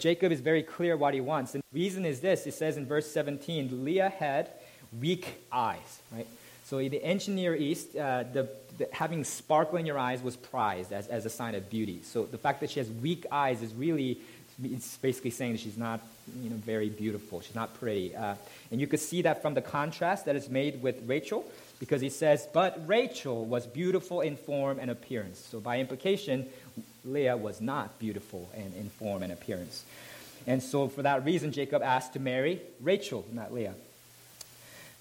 Jacob is very clear what he wants. And the reason is this it says in verse 17 Leah had weak eyes, right? So in the ancient Near East, uh, the, the, having sparkle in your eyes was prized as, as a sign of beauty. So the fact that she has weak eyes is really, it's basically saying that she's not you know, very beautiful. She's not pretty. Uh, and you could see that from the contrast that is made with Rachel, because he says, But Rachel was beautiful in form and appearance. So by implication, Leah was not beautiful in, in form and appearance. And so for that reason, Jacob asked to marry Rachel, not Leah.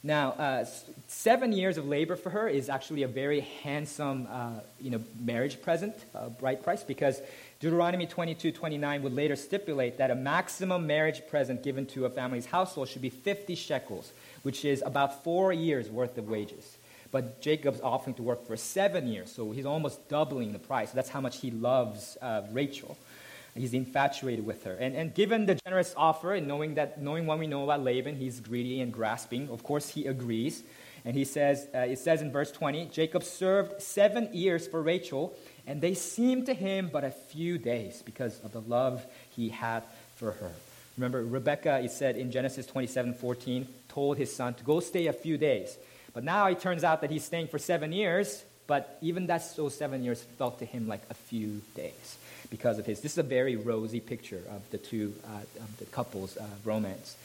Now, uh, seven years of labor for her is actually a very handsome, uh, you know, marriage present, uh, bride price, because Deuteronomy 22, 29 would later stipulate that a maximum marriage present given to a family's household should be 50 shekels, which is about four years' worth of wages. But Jacob's offering to work for seven years, so he's almost doubling the price. That's how much he loves uh, Rachel. He's infatuated with her. And, and given the generous offer and knowing, that, knowing what we know about Laban, he's greedy and grasping, of course he agrees. And he says, uh, it says in verse 20, Jacob served seven years for Rachel, and they seemed to him but a few days because of the love he had for her. Remember, Rebecca, it said in Genesis 27 14, told his son to go stay a few days. But now it turns out that he's staying for seven years, but even that those seven years felt to him like a few days because of his. This is a very rosy picture of the two, uh, of the couple's uh, romance.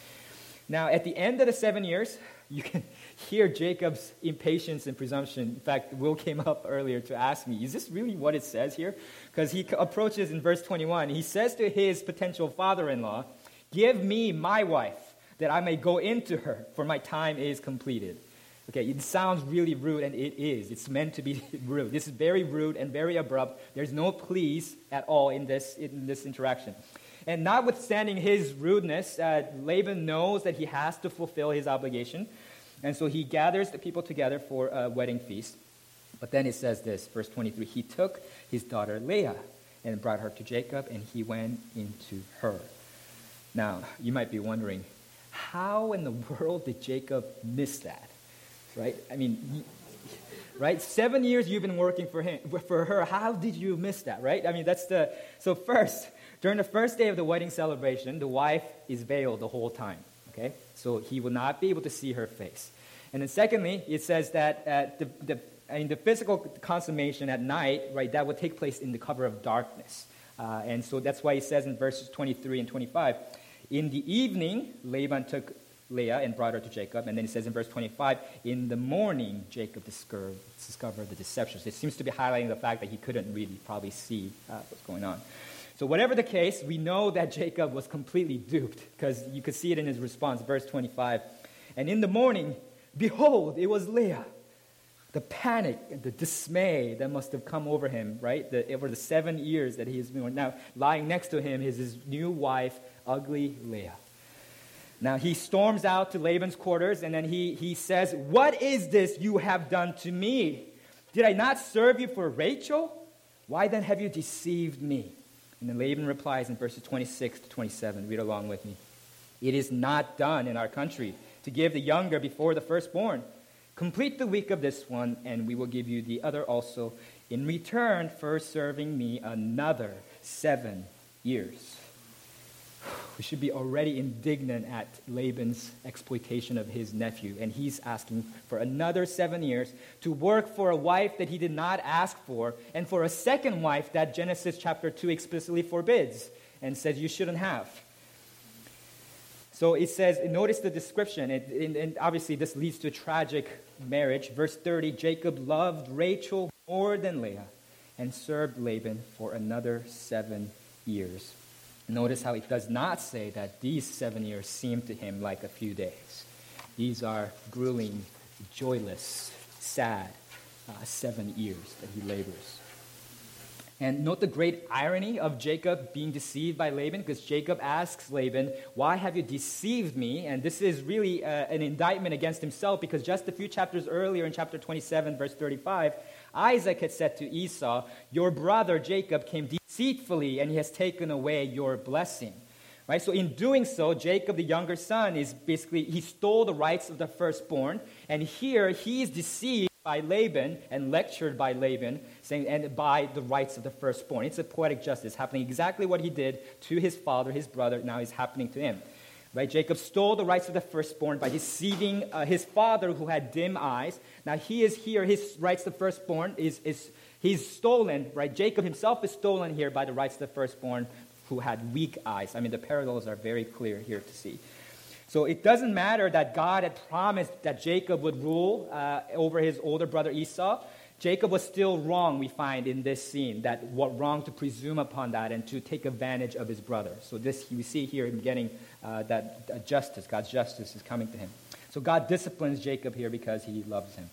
Now, at the end of the seven years, you can hear Jacob's impatience and presumption. In fact, Will came up earlier to ask me, is this really what it says here? Because he approaches in verse 21. He says to his potential father in law, Give me my wife, that I may go into her, for my time is completed. Okay, it sounds really rude, and it is. It's meant to be rude. This is very rude and very abrupt. There's no please at all in this, in this interaction. And notwithstanding his rudeness, uh, Laban knows that he has to fulfill his obligation. And so he gathers the people together for a wedding feast. But then it says this, verse 23 He took his daughter Leah and brought her to Jacob, and he went into her. Now, you might be wondering, how in the world did Jacob miss that? Right? I mean, right? Seven years you've been working for him, for her. How did you miss that, right? I mean, that's the. So first, during the first day of the wedding celebration, the wife is veiled the whole time. Okay, so he will not be able to see her face. And then secondly, it says that uh, the, the I mean, the physical consummation at night, right, that would take place in the cover of darkness. Uh, and so that's why he says in verses 23 and 25, in the evening, Laban took Leah and brought her to Jacob. And then it says in verse 25, in the morning, Jacob discovered, discovered the deception. So it seems to be highlighting the fact that he couldn't really probably see uh, what's going on. So, whatever the case, we know that Jacob was completely duped because you could see it in his response, verse 25. And in the morning, behold, it was Leah. The panic the dismay that must have come over him, right? The, over the seven years that he has been now lying next to him is his new wife, ugly Leah. Now he storms out to Laban's quarters and then he, he says, What is this you have done to me? Did I not serve you for Rachel? Why then have you deceived me? And then Laban replies in verses 26 to 27. Read along with me. It is not done in our country to give the younger before the firstborn. Complete the week of this one, and we will give you the other also in return for serving me another seven years we should be already indignant at Laban's exploitation of his nephew. And he's asking for another seven years to work for a wife that he did not ask for, and for a second wife that Genesis chapter 2 explicitly forbids and says you shouldn't have. So it says, notice the description, it, and, and obviously this leads to a tragic marriage. Verse 30 Jacob loved Rachel more than Leah and served Laban for another seven years. Notice how it does not say that these seven years seem to him like a few days. These are grueling, joyless, sad uh, seven years that he labors. And note the great irony of Jacob being deceived by Laban, because Jacob asks Laban, Why have you deceived me? And this is really uh, an indictment against himself, because just a few chapters earlier, in chapter 27, verse 35, Isaac had said to Esau, Your brother Jacob came deceitfully, and he has taken away your blessing. Right? So in doing so, Jacob, the younger son, is basically he stole the rights of the firstborn, and here he is deceived by Laban and lectured by Laban, saying, and by the rights of the firstborn. It's a poetic justice happening exactly what he did to his father, his brother, now is happening to him. Right? Jacob stole the rights of the firstborn by deceiving uh, his father who had dim eyes. Now he is here, his rights the firstborn is, is he's stolen, right? Jacob himself is stolen here by the rights of the firstborn who had weak eyes. I mean, the parallels are very clear here to see. So it doesn't matter that God had promised that Jacob would rule uh, over his older brother Esau. Jacob was still wrong, we find in this scene, that what wrong to presume upon that and to take advantage of his brother. So this we see here him getting uh, that justice, God's justice is coming to him. So God disciplines Jacob here because he loves him.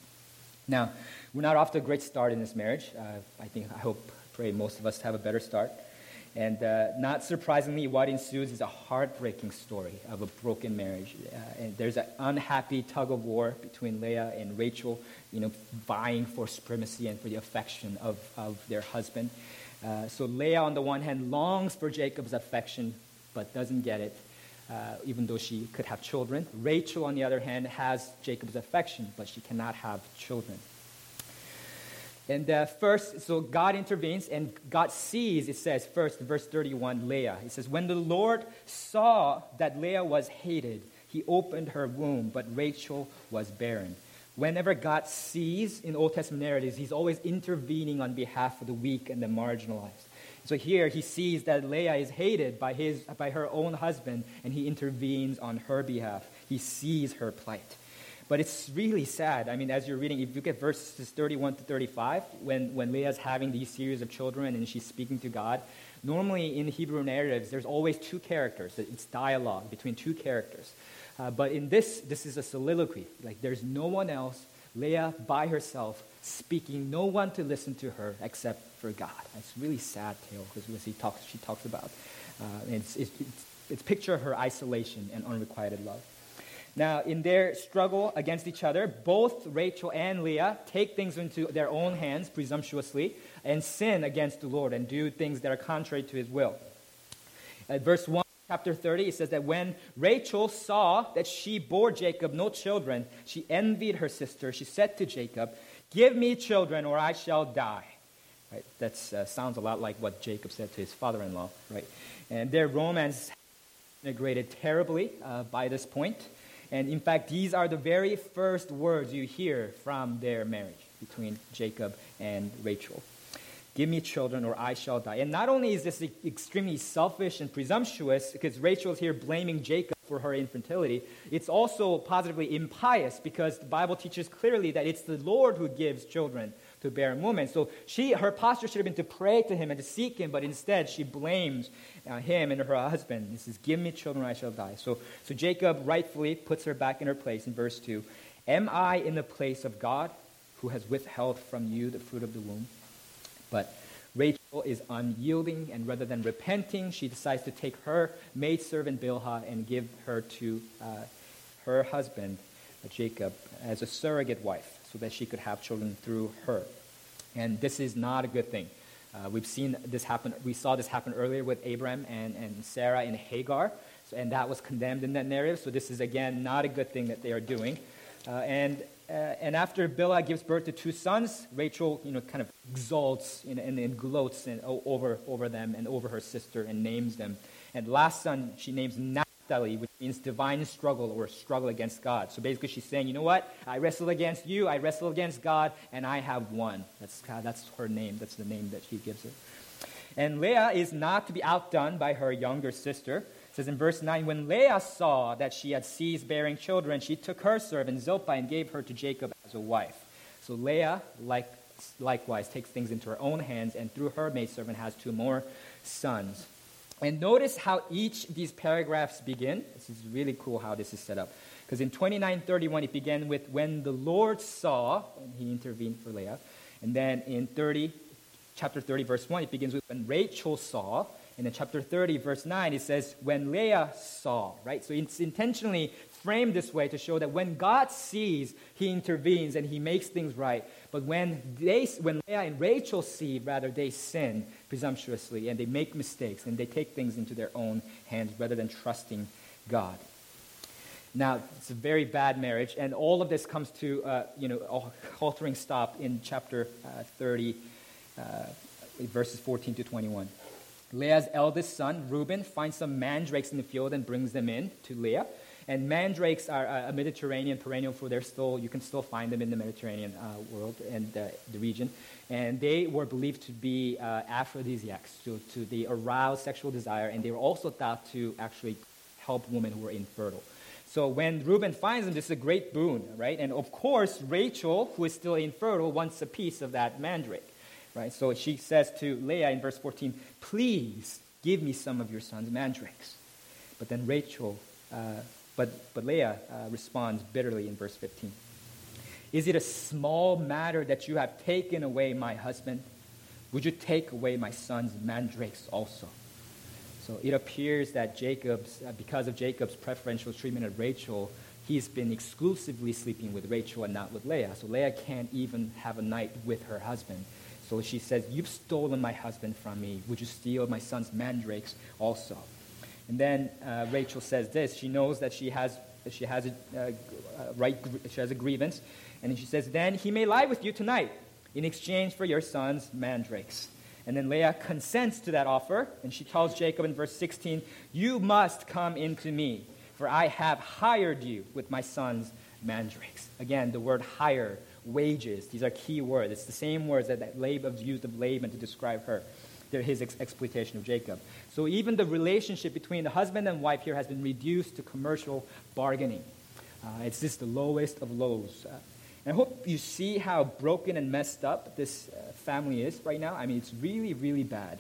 Now, we're not off to a great start in this marriage. Uh, I think, I hope, pray most of us have a better start. And uh, not surprisingly, what ensues is a heartbreaking story of a broken marriage. Uh, and there's an unhappy tug of war between Leah and Rachel, you know, vying for supremacy and for the affection of, of their husband. Uh, so Leah, on the one hand, longs for Jacob's affection, but doesn't get it, uh, even though she could have children. Rachel, on the other hand, has Jacob's affection, but she cannot have children. And uh, first, so God intervenes and God sees, it says first, verse 31, Leah. It says, When the Lord saw that Leah was hated, he opened her womb, but Rachel was barren. Whenever God sees in Old Testament narratives, he's always intervening on behalf of the weak and the marginalized. So here he sees that Leah is hated by, his, by her own husband, and he intervenes on her behalf. He sees her plight. But it's really sad. I mean, as you're reading, if you at verses 31 to 35, when, when Leah's having these series of children and she's speaking to God, normally in Hebrew narratives, there's always two characters. It's dialogue between two characters. Uh, but in this, this is a soliloquy. Like there's no one else, Leah by herself, speaking, no one to listen to her except for God. It's really sad tale because he talks, she talks about. Uh, it's, it's, it's, picture of her isolation and unrequited love. Now, in their struggle against each other, both Rachel and Leah take things into their own hands presumptuously and sin against the Lord and do things that are contrary to his will. At verse 1, chapter 30, it says that when Rachel saw that she bore Jacob no children, she envied her sister. She said to Jacob, Give me children or I shall die. Right? That uh, sounds a lot like what Jacob said to his father in law. Right? And their romance integrated terribly uh, by this point. And in fact, these are the very first words you hear from their marriage between Jacob and Rachel. Give me children or I shall die. And not only is this extremely selfish and presumptuous, because Rachel is here blaming Jacob for her infertility, it's also positively impious because the Bible teaches clearly that it's the Lord who gives children to barren woman. So she, her posture should have been to pray to him and to seek him, but instead she blames uh, him and her husband. He says, Give me children or I shall die. So, so Jacob rightfully puts her back in her place in verse 2. Am I in the place of God who has withheld from you the fruit of the womb? But Rachel is unyielding, and rather than repenting, she decides to take her maidservant Bilhah and give her to uh, her husband, Jacob, as a surrogate wife so that she could have children through her. And this is not a good thing. Uh, we've seen this happen. We saw this happen earlier with Abraham and, and Sarah and Hagar, so, and that was condemned in that narrative. So this is again not a good thing that they are doing. Uh, and uh, and after Bilhah gives birth to two sons, Rachel, you know, kind of exalts and, and, and gloats and, over over them and over her sister and names them. And last son she names Which means divine struggle or struggle against God. So basically, she's saying, you know what? I wrestle against you, I wrestle against God, and I have won. That's, that's her name. That's the name that she gives it. And Leah is not to be outdone by her younger sister. It says in verse 9, when Leah saw that she had ceased bearing children, she took her servant Zilpah and gave her to Jacob as a wife. So Leah, like, likewise, takes things into her own hands, and through her maidservant has two more sons. And notice how each of these paragraphs begin. This is really cool how this is set up. Because in 29:31 it began with when the Lord saw, and he intervened for Leah. And then in 30, chapter 30, verse 1, it begins with when Rachel saw. And in chapter 30, verse 9, it says, when Leah saw, right? So it's intentionally framed this way to show that when God sees, he intervenes and he makes things right. But when, they, when Leah and Rachel see, rather, they sin presumptuously and they make mistakes and they take things into their own hands rather than trusting God. Now, it's a very bad marriage, and all of this comes to, uh, you know, a haltering stop in chapter uh, 30, uh, verses 14 to 21. Leah's eldest son, Reuben, finds some mandrakes in the field and brings them in to Leah. And mandrakes are a Mediterranean perennial for their still, you can still find them in the Mediterranean uh, world and uh, the region. And they were believed to be uh, aphrodisiacs, to, to the aroused sexual desire, and they were also thought to actually help women who were infertile. So when Reuben finds them, this is a great boon, right? And of course, Rachel, who is still infertile, wants a piece of that mandrake, right? So she says to Leah in verse 14, Please give me some of your son's mandrakes. But then Rachel, uh, but, but Leah uh, responds bitterly in verse 15. Is it a small matter that you have taken away my husband? Would you take away my son's mandrakes also? So it appears that Jacob's, uh, because of Jacob's preferential treatment of Rachel, he's been exclusively sleeping with Rachel and not with Leah. So Leah can't even have a night with her husband. So she says, You've stolen my husband from me. Would you steal my son's mandrakes also? And then uh, Rachel says this. She knows that she has, she has a uh, right, she has a grievance. And she says, Then he may lie with you tonight in exchange for your son's mandrakes. And then Leah consents to that offer, and she tells Jacob in verse 16, You must come into me, for I have hired you with my son's mandrakes. Again, the word hire, wages, these are key words. It's the same words that, that Laban used of Laban to describe her, his ex- exploitation of Jacob. So even the relationship between the husband and wife here has been reduced to commercial bargaining. Uh, it's just the lowest of lows. Uh, and I hope you see how broken and messed up this uh, family is right now. I mean, it's really, really bad.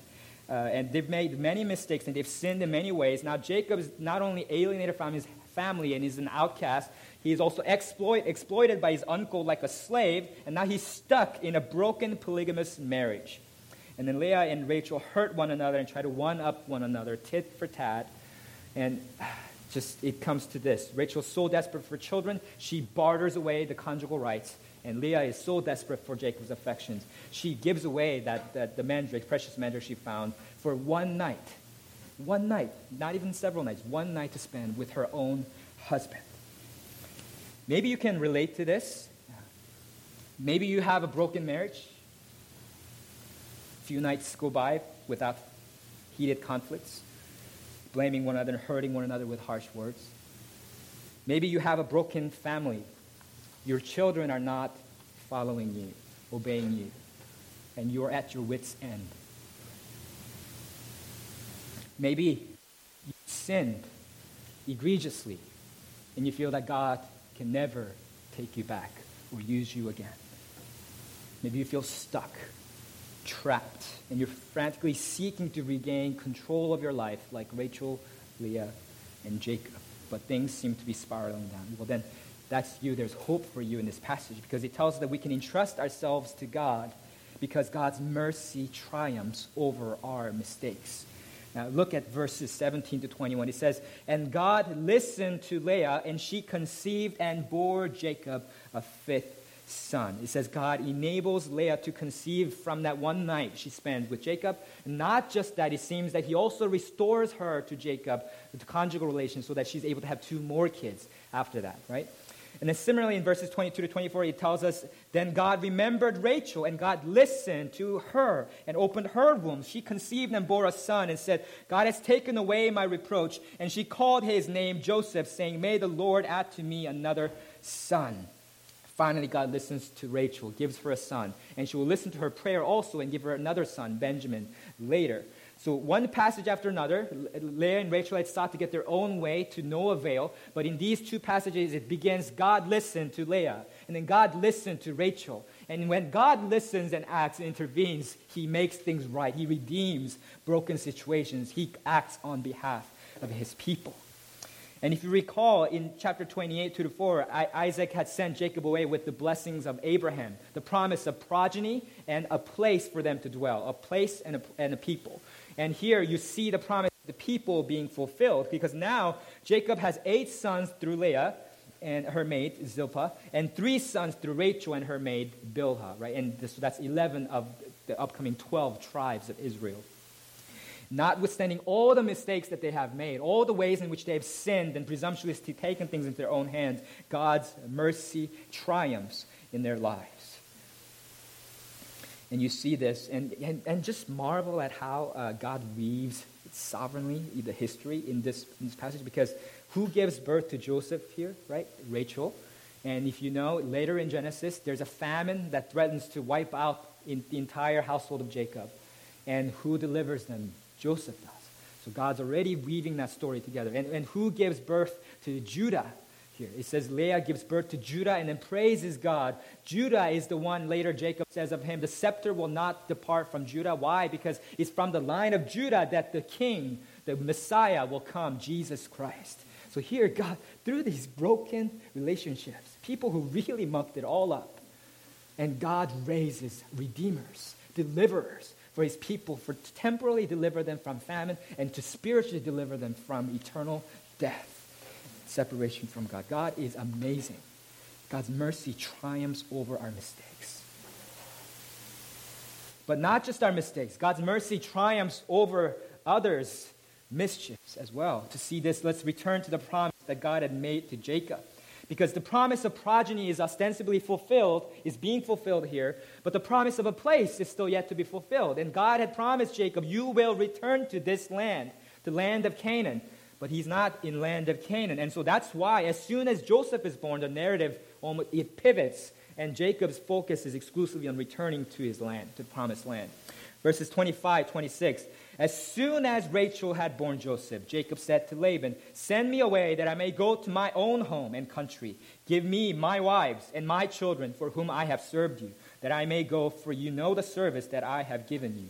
Uh, and they've made many mistakes and they've sinned in many ways. Now, Jacob is not only alienated from his family and is an outcast, he is also exploit, exploited by his uncle like a slave, and now he's stuck in a broken polygamous marriage. And then Leah and Rachel hurt one another and try to one up one another, tit for tat. And just it comes to this. Rachel's so desperate for children, she barters away the conjugal rights. And Leah is so desperate for Jacob's affections. She gives away that, that the mandrake, precious mandrake she found, for one night. One night, not even several nights, one night to spend with her own husband. Maybe you can relate to this. Maybe you have a broken marriage. Few nights go by without heated conflicts blaming one another and hurting one another with harsh words. Maybe you have a broken family. Your children are not following you, obeying you, and you're at your wits' end. Maybe you sinned egregiously, and you feel that God can never take you back or use you again. Maybe you feel stuck trapped and you're frantically seeking to regain control of your life like Rachel, Leah, and Jacob. But things seem to be spiraling down. Well, then, that's you. There's hope for you in this passage because it tells us that we can entrust ourselves to God because God's mercy triumphs over our mistakes. Now, look at verses 17 to 21. It says, And God listened to Leah, and she conceived and bore Jacob a fifth son. It says God enables Leah to conceive from that one night she spends with Jacob. Not just that, it seems that he also restores her to Jacob, the conjugal relation, so that she's able to have two more kids after that, right? And then similarly in verses 22 to 24, it tells us, Then God remembered Rachel, and God listened to her and opened her womb. She conceived and bore a son and said, God has taken away my reproach. And she called his name Joseph, saying, May the Lord add to me another son. Finally, God listens to Rachel, gives her a son, and she will listen to her prayer also and give her another son, Benjamin, later. So, one passage after another, Leah and Rachel had sought to get their own way to no avail. But in these two passages, it begins God listened to Leah, and then God listened to Rachel. And when God listens and acts and intervenes, He makes things right. He redeems broken situations. He acts on behalf of His people. And if you recall in chapter 28 2 to 4, Isaac had sent Jacob away with the blessings of Abraham, the promise of progeny and a place for them to dwell, a place and a, and a people. And here you see the promise of the people being fulfilled because now Jacob has eight sons through Leah and her maid Zilpah, and three sons through Rachel and her maid Bilhah, right? And this, that's 11 of the upcoming 12 tribes of Israel. Notwithstanding all the mistakes that they have made, all the ways in which they have sinned and presumptuously taken things into their own hands, God's mercy triumphs in their lives. And you see this, and, and, and just marvel at how uh, God weaves sovereignly the history in this, in this passage, because who gives birth to Joseph here, right? Rachel. And if you know, later in Genesis, there's a famine that threatens to wipe out in the entire household of Jacob. And who delivers them? Joseph does. So God's already weaving that story together. And, and who gives birth to Judah here? It says Leah gives birth to Judah and then praises God. Judah is the one later Jacob says of him, the scepter will not depart from Judah. Why? Because it's from the line of Judah that the king, the Messiah, will come, Jesus Christ. So here, God, through these broken relationships, people who really mucked it all up, and God raises redeemers, deliverers for his people, for to temporarily deliver them from famine and to spiritually deliver them from eternal death, separation from God. God is amazing. God's mercy triumphs over our mistakes. But not just our mistakes, God's mercy triumphs over others' mischiefs as well. To see this, let's return to the promise that God had made to Jacob because the promise of progeny is ostensibly fulfilled, is being fulfilled here, but the promise of a place is still yet to be fulfilled. And God had promised Jacob, You will return to this land, the land of Canaan. But he's not in land of Canaan. And so that's why, as soon as Joseph is born, the narrative it pivots, and Jacob's focus is exclusively on returning to his land, to the promised land. Verses 25, 26. As soon as Rachel had borne Joseph, Jacob said to Laban, Send me away that I may go to my own home and country. Give me my wives and my children for whom I have served you, that I may go, for you know the service that I have given you.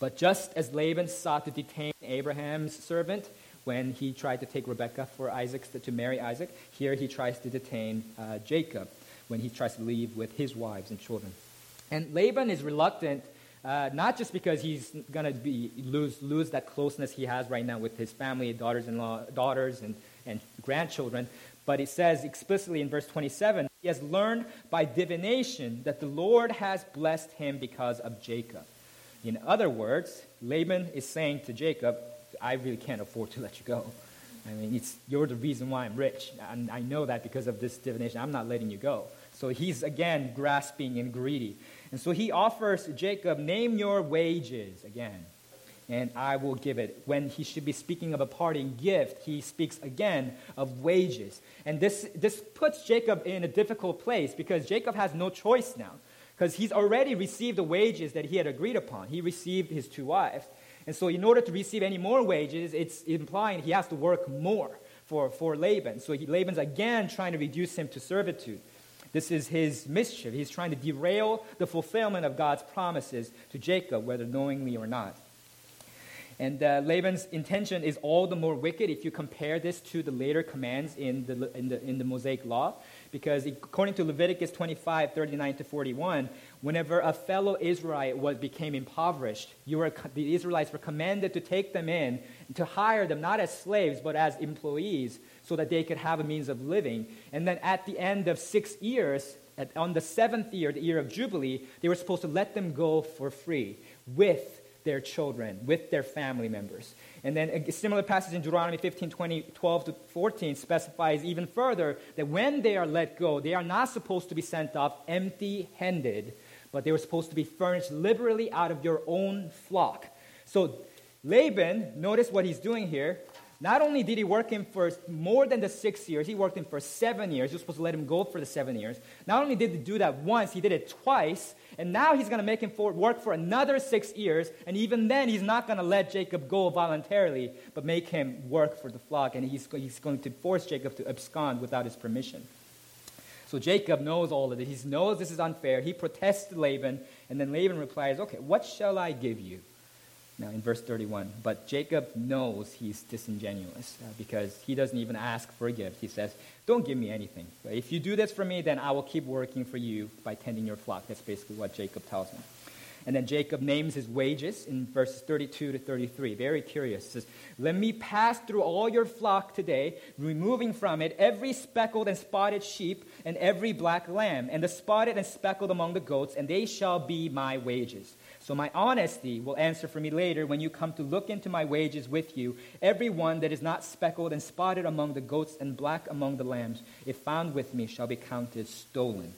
But just as Laban sought to detain Abraham's servant when he tried to take Rebekah for Isaac to marry Isaac, here he tries to detain uh, Jacob when he tries to leave with his wives and children. And Laban is reluctant uh, not just because he's going to be lose, lose that closeness he has right now with his family, daughters-in-law, daughters and, and grandchildren, but it says explicitly in verse 27, he has learned by divination that the Lord has blessed him because of Jacob. In other words, Laban is saying to Jacob, I really can't afford to let you go. I mean, it's, you're the reason why I'm rich. And I know that because of this divination. I'm not letting you go. So he's again grasping and greedy. And so he offers Jacob, Name your wages again, and I will give it. When he should be speaking of a parting gift, he speaks again of wages. And this, this puts Jacob in a difficult place because Jacob has no choice now. Because he's already received the wages that he had agreed upon. He received his two wives. And so, in order to receive any more wages, it's implying he has to work more for, for Laban. So, he, Laban's again trying to reduce him to servitude. This is his mischief. He's trying to derail the fulfillment of God's promises to Jacob, whether knowingly or not. And uh, Laban's intention is all the more wicked if you compare this to the later commands in the, in the, in the Mosaic Law. Because according to Leviticus 25, 39 to 41, whenever a fellow Israelite was, became impoverished, were, the Israelites were commanded to take them in, to hire them not as slaves, but as employees so that they could have a means of living. And then at the end of six years, at, on the seventh year, the year of Jubilee, they were supposed to let them go for free with their children, with their family members. And then a similar passage in Deuteronomy 15, 20, 12 to 14 specifies even further that when they are let go, they are not supposed to be sent off empty handed, but they were supposed to be furnished liberally out of your own flock. So Laban, notice what he's doing here. Not only did he work him for more than the six years, he worked him for seven years. You're supposed to let him go for the seven years. Not only did he do that once, he did it twice. And now he's going to make him for, work for another six years. And even then, he's not going to let Jacob go voluntarily, but make him work for the flock. And he's, he's going to force Jacob to abscond without his permission. So Jacob knows all of this. He knows this is unfair. He protests to Laban. And then Laban replies, Okay, what shall I give you? Now, in verse 31, but Jacob knows he's disingenuous uh, because he doesn't even ask for a gift. He says, Don't give me anything. But if you do this for me, then I will keep working for you by tending your flock. That's basically what Jacob tells him. And then Jacob names his wages in verses 32 to 33. Very curious. Says, Let me pass through all your flock today, removing from it every speckled and spotted sheep and every black lamb, and the spotted and speckled among the goats, and they shall be my wages. So my honesty will answer for me later when you come to look into my wages with you. Every one that is not speckled and spotted among the goats and black among the lambs, if found with me, shall be counted stolen.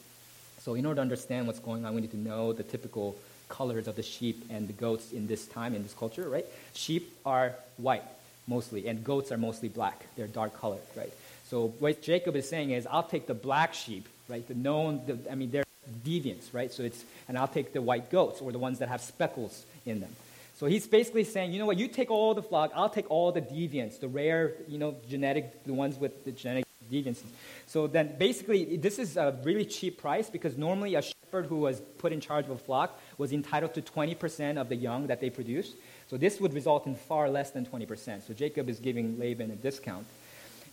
So in order to understand what's going on, we need to know the typical colors of the sheep and the goats in this time, in this culture, right? Sheep are white mostly, and goats are mostly black. They're dark colored, right? So what Jacob is saying is, I'll take the black sheep, right? The known, the, I mean, they're deviants, right? So it's, and I'll take the white goats or the ones that have speckles in them. So he's basically saying, you know what, you take all the flock, I'll take all the deviants, the rare, you know, genetic, the ones with the genetic deviances. So then basically, this is a really cheap price because normally a shepherd who was put in charge of a flock was entitled to 20% of the young that they produced. So this would result in far less than 20%. So Jacob is giving Laban a discount.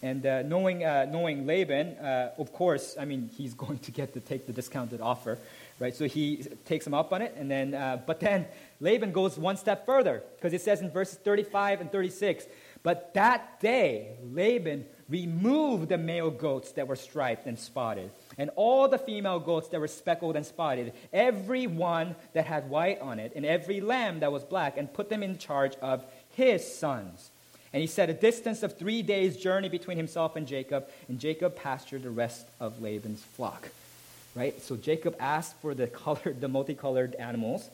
And uh, knowing, uh, knowing Laban, uh, of course, I mean, he's going to get to take the discounted offer, right? So he takes him up on it. And then, uh, but then Laban goes one step further because it says in verses 35 and 36, but that day Laban removed the male goats that were striped and spotted, and all the female goats that were speckled and spotted, every one that had white on it, and every lamb that was black, and put them in charge of his sons. And he set a distance of three days' journey between himself and Jacob, and Jacob pastured the rest of Laban's flock. Right? So Jacob asked for the colored, the multicolored animals,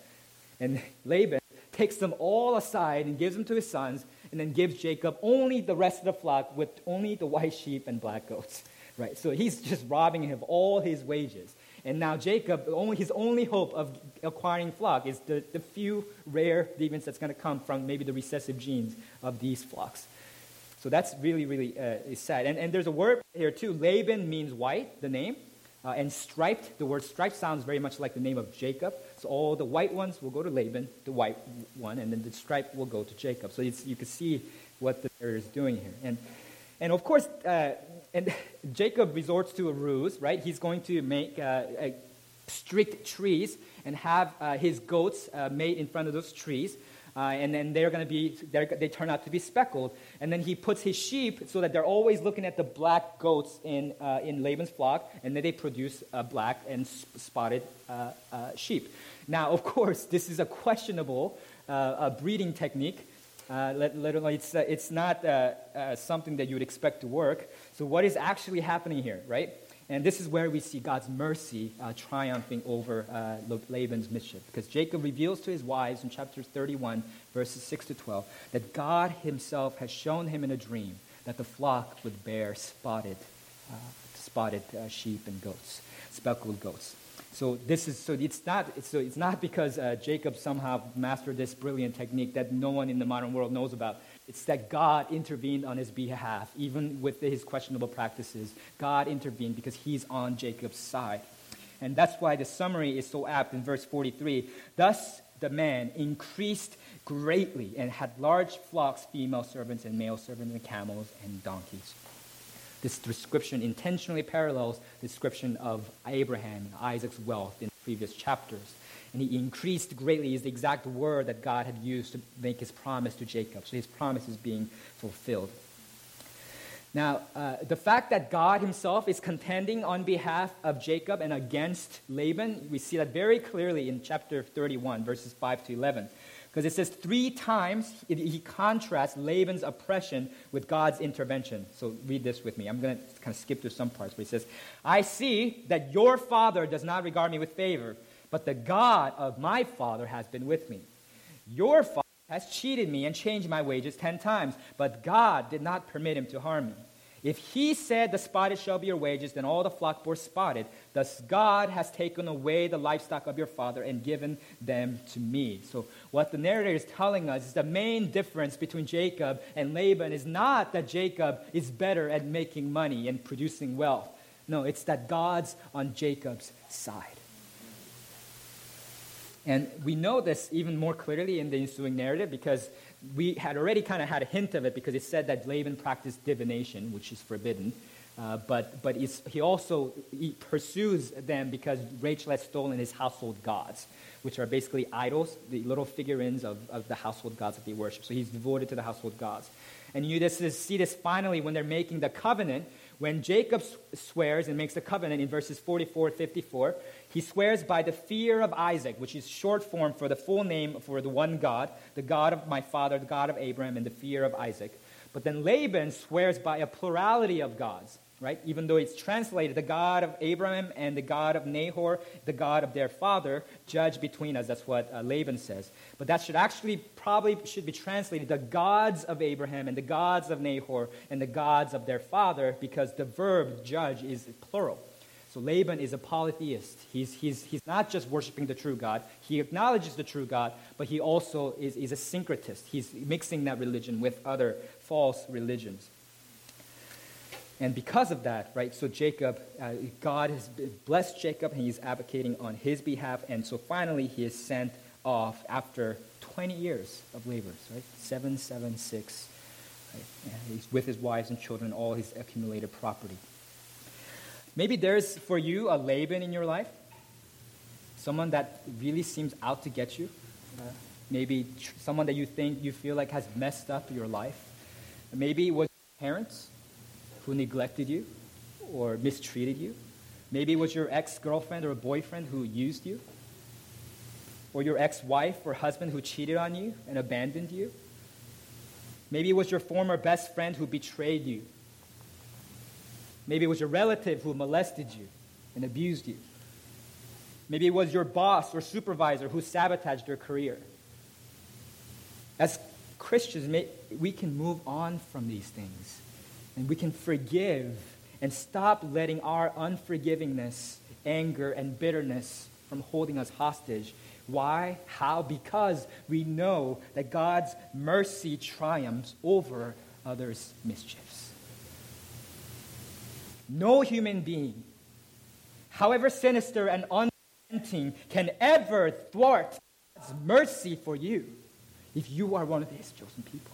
and Laban takes them all aside and gives them to his sons, and then gives Jacob only the rest of the flock with only the white sheep and black goats. Right? So he's just robbing him of all his wages. And now Jacob, only, his only hope of acquiring flock is the, the few rare deviants that's going to come from maybe the recessive genes of these flocks. So that's really, really uh, sad. And, and there's a word here too. Laban means white, the name. Uh, and striped, the word striped sounds very much like the name of Jacob. So all the white ones will go to Laban, the white one, and then the striped will go to Jacob. So you can see what the narrator is doing here. And, and of course, uh, and Jacob resorts to a ruse, right? He's going to make uh, strict trees and have uh, his goats uh, made in front of those trees. Uh, and then they're going to be, they turn out to be speckled. And then he puts his sheep so that they're always looking at the black goats in, uh, in Laban's flock, and then they produce black and spotted uh, uh, sheep. Now, of course, this is a questionable uh, breeding technique. Literally, it's, it's not something that you would expect to work. So, what is actually happening here, right? And this is where we see God's mercy uh, triumphing over uh, Laban's mischief. Because Jacob reveals to his wives in chapter 31, verses 6 to 12, that God himself has shown him in a dream that the flock would bear spotted, uh, spotted uh, sheep and goats, speckled goats. So this is so it's not so it's not because uh, Jacob somehow mastered this brilliant technique that no one in the modern world knows about. It's that God intervened on his behalf, even with his questionable practices. God intervened because he's on Jacob's side. And that's why the summary is so apt in verse 43. Thus the man increased greatly and had large flocks, female servants and male servants, and camels and donkeys. This description intentionally parallels the description of Abraham and Isaac's wealth in previous chapters and he increased greatly is the exact word that God had used to make his promise to Jacob. So his promise is being fulfilled. Now, uh, the fact that God himself is contending on behalf of Jacob and against Laban, we see that very clearly in chapter 31, verses 5 to 11. Because it says three times he contrasts Laban's oppression with God's intervention. So read this with me. I'm going to kind of skip through some parts, but he says, I see that your father does not regard me with favor but the God of my father has been with me. Your father has cheated me and changed my wages ten times, but God did not permit him to harm me. If he said, The spotted shall be your wages, then all the flock bore spotted. Thus God has taken away the livestock of your father and given them to me. So, what the narrator is telling us is the main difference between Jacob and Laban is not that Jacob is better at making money and producing wealth. No, it's that God's on Jacob's side. And we know this even more clearly in the ensuing narrative because we had already kind of had a hint of it because it said that Laban practiced divination, which is forbidden. Uh, but but he also he pursues them because Rachel has stolen his household gods, which are basically idols, the little figurines of, of the household gods that they worship. So he's devoted to the household gods. And you just see this finally when they're making the covenant. When Jacob swears and makes the covenant in verses 44 54, he swears by the fear of Isaac, which is short form for the full name for the one God, the God of my father, the God of Abraham, and the fear of Isaac. But then Laban swears by a plurality of gods right? Even though it's translated, the God of Abraham and the God of Nahor, the God of their father, judge between us. That's what uh, Laban says. But that should actually probably should be translated the gods of Abraham and the gods of Nahor and the gods of their father, because the verb judge is plural. So Laban is a polytheist. He's, he's, he's not just worshiping the true God. He acknowledges the true God, but he also is, is a syncretist. He's mixing that religion with other false religions. And because of that, right, so Jacob, uh, God has blessed Jacob and he's advocating on his behalf. And so finally he is sent off after 20 years of labors, right? 776. Right? He's with his wives and children, all his accumulated property. Maybe there's for you a Laban in your life, someone that really seems out to get you. Maybe tr- someone that you think you feel like has messed up your life. Maybe it was parents who neglected you or mistreated you. Maybe it was your ex girlfriend or boyfriend who used you, or your ex wife or husband who cheated on you and abandoned you. Maybe it was your former best friend who betrayed you. Maybe it was your relative who molested you and abused you. Maybe it was your boss or supervisor who sabotaged your career. As Christians, we can move on from these things and we can forgive and stop letting our unforgivingness, anger, and bitterness from holding us hostage. Why? How? Because we know that God's mercy triumphs over others' mischiefs. No human being, however sinister and unrelenting, can ever thwart God's mercy for you if you are one of His chosen people.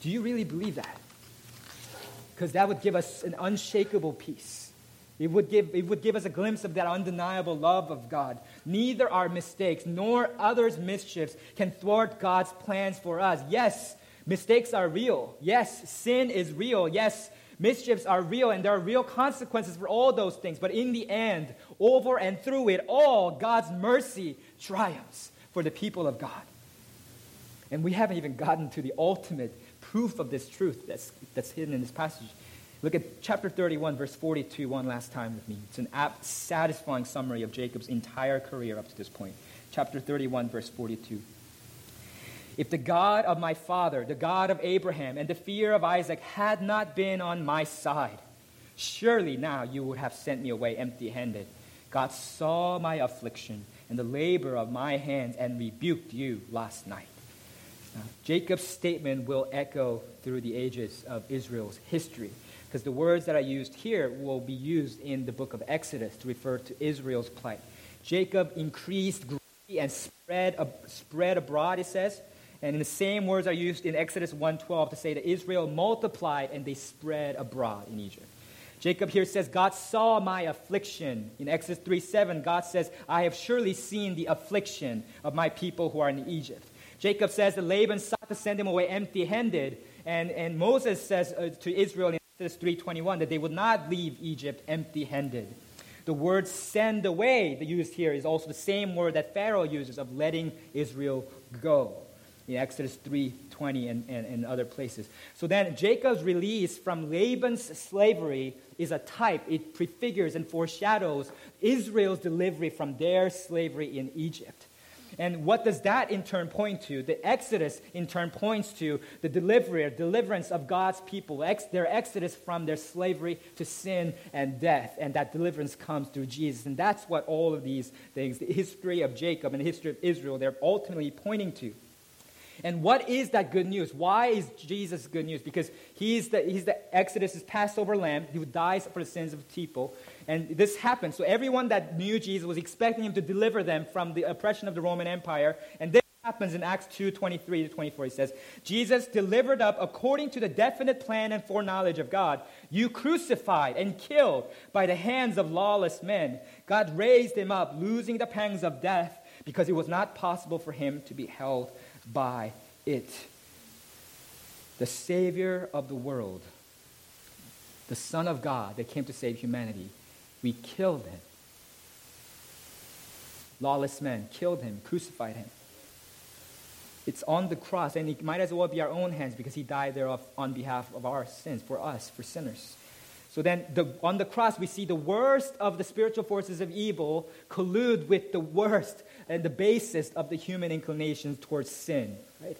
Do you really believe that? because that would give us an unshakable peace. It would, give, it would give us a glimpse of that undeniable love of God. Neither our mistakes nor others' mischiefs can thwart God's plans for us. Yes, mistakes are real. Yes, sin is real. Yes, mischiefs are real, and there are real consequences for all those things. But in the end, over and through it all, God's mercy triumphs for the people of God. And we haven't even gotten to the ultimate proof of this truth that's, that's hidden in this passage. Look at chapter 31, verse 42, one last time with me. It's an apt, satisfying summary of Jacob's entire career up to this point. Chapter 31, verse 42. If the God of my father, the God of Abraham, and the fear of Isaac had not been on my side, surely now you would have sent me away empty handed. God saw my affliction and the labor of my hands and rebuked you last night. Now, Jacob's statement will echo through the ages of Israel's history, because the words that I used here will be used in the book of Exodus to refer to Israel's plight. Jacob increased greatly and spread, spread abroad, it says. And the same words are used in Exodus 1.12 to say that Israel multiplied and they spread abroad in Egypt. Jacob here says, God saw my affliction. In Exodus 3.7, God says, I have surely seen the affliction of my people who are in Egypt. Jacob says that Laban sought to send him away empty handed. And, and Moses says uh, to Israel in Exodus 3.21 that they would not leave Egypt empty handed. The word send away that used here is also the same word that Pharaoh uses of letting Israel go in Exodus 3.20 and, and, and other places. So then Jacob's release from Laban's slavery is a type. It prefigures and foreshadows Israel's delivery from their slavery in Egypt. And what does that in turn point to? The Exodus in turn points to the delivery deliverance of God's people, ex- their exodus from their slavery to sin and death. And that deliverance comes through Jesus. And that's what all of these things, the history of Jacob and the history of Israel, they're ultimately pointing to. And what is that good news? Why is Jesus good news? Because he's the, he's the Exodus' Passover lamb who dies for the sins of people. And this happened. So everyone that knew Jesus was expecting him to deliver them from the oppression of the Roman Empire. And this happens in Acts 2 23 to 24. He says, Jesus delivered up according to the definite plan and foreknowledge of God, you crucified and killed by the hands of lawless men. God raised him up, losing the pangs of death, because it was not possible for him to be held by it. the Savior of the world, the Son of God that came to save humanity, we killed him. Lawless men killed him, crucified him. It's on the cross, and it might as well be our own hands because he died there on behalf of our sins, for us, for sinners. So then, the, on the cross, we see the worst of the spiritual forces of evil collude with the worst and the basest of the human inclinations towards sin. Right?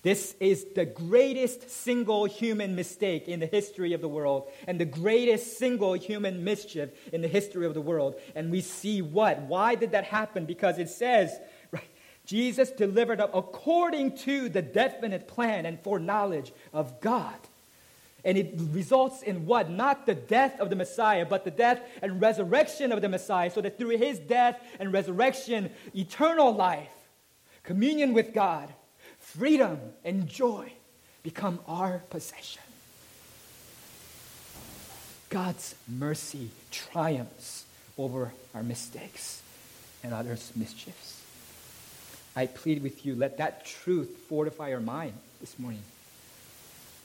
This is the greatest single human mistake in the history of the world and the greatest single human mischief in the history of the world. And we see what? Why did that happen? Because it says, right, Jesus delivered up according to the definite plan and foreknowledge of God. And it results in what? Not the death of the Messiah, but the death and resurrection of the Messiah, so that through his death and resurrection, eternal life, communion with God, freedom and joy become our possession. God's mercy triumphs over our mistakes and others' mischiefs. I plead with you, let that truth fortify your mind this morning.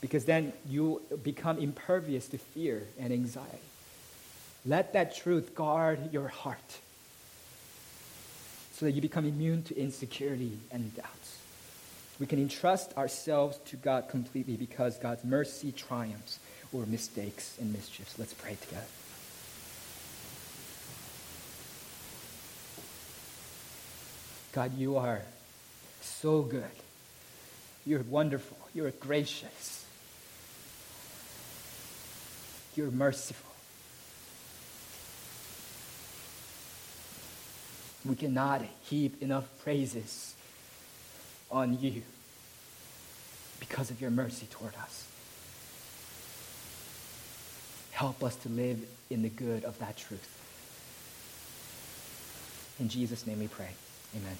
Because then you become impervious to fear and anxiety. Let that truth guard your heart so that you become immune to insecurity and doubts. We can entrust ourselves to God completely because God's mercy triumphs over mistakes and mischiefs. Let's pray together. God, you are so good. You're wonderful. You're gracious. You're merciful. We cannot heap enough praises on you because of your mercy toward us. Help us to live in the good of that truth. In Jesus' name we pray. Amen.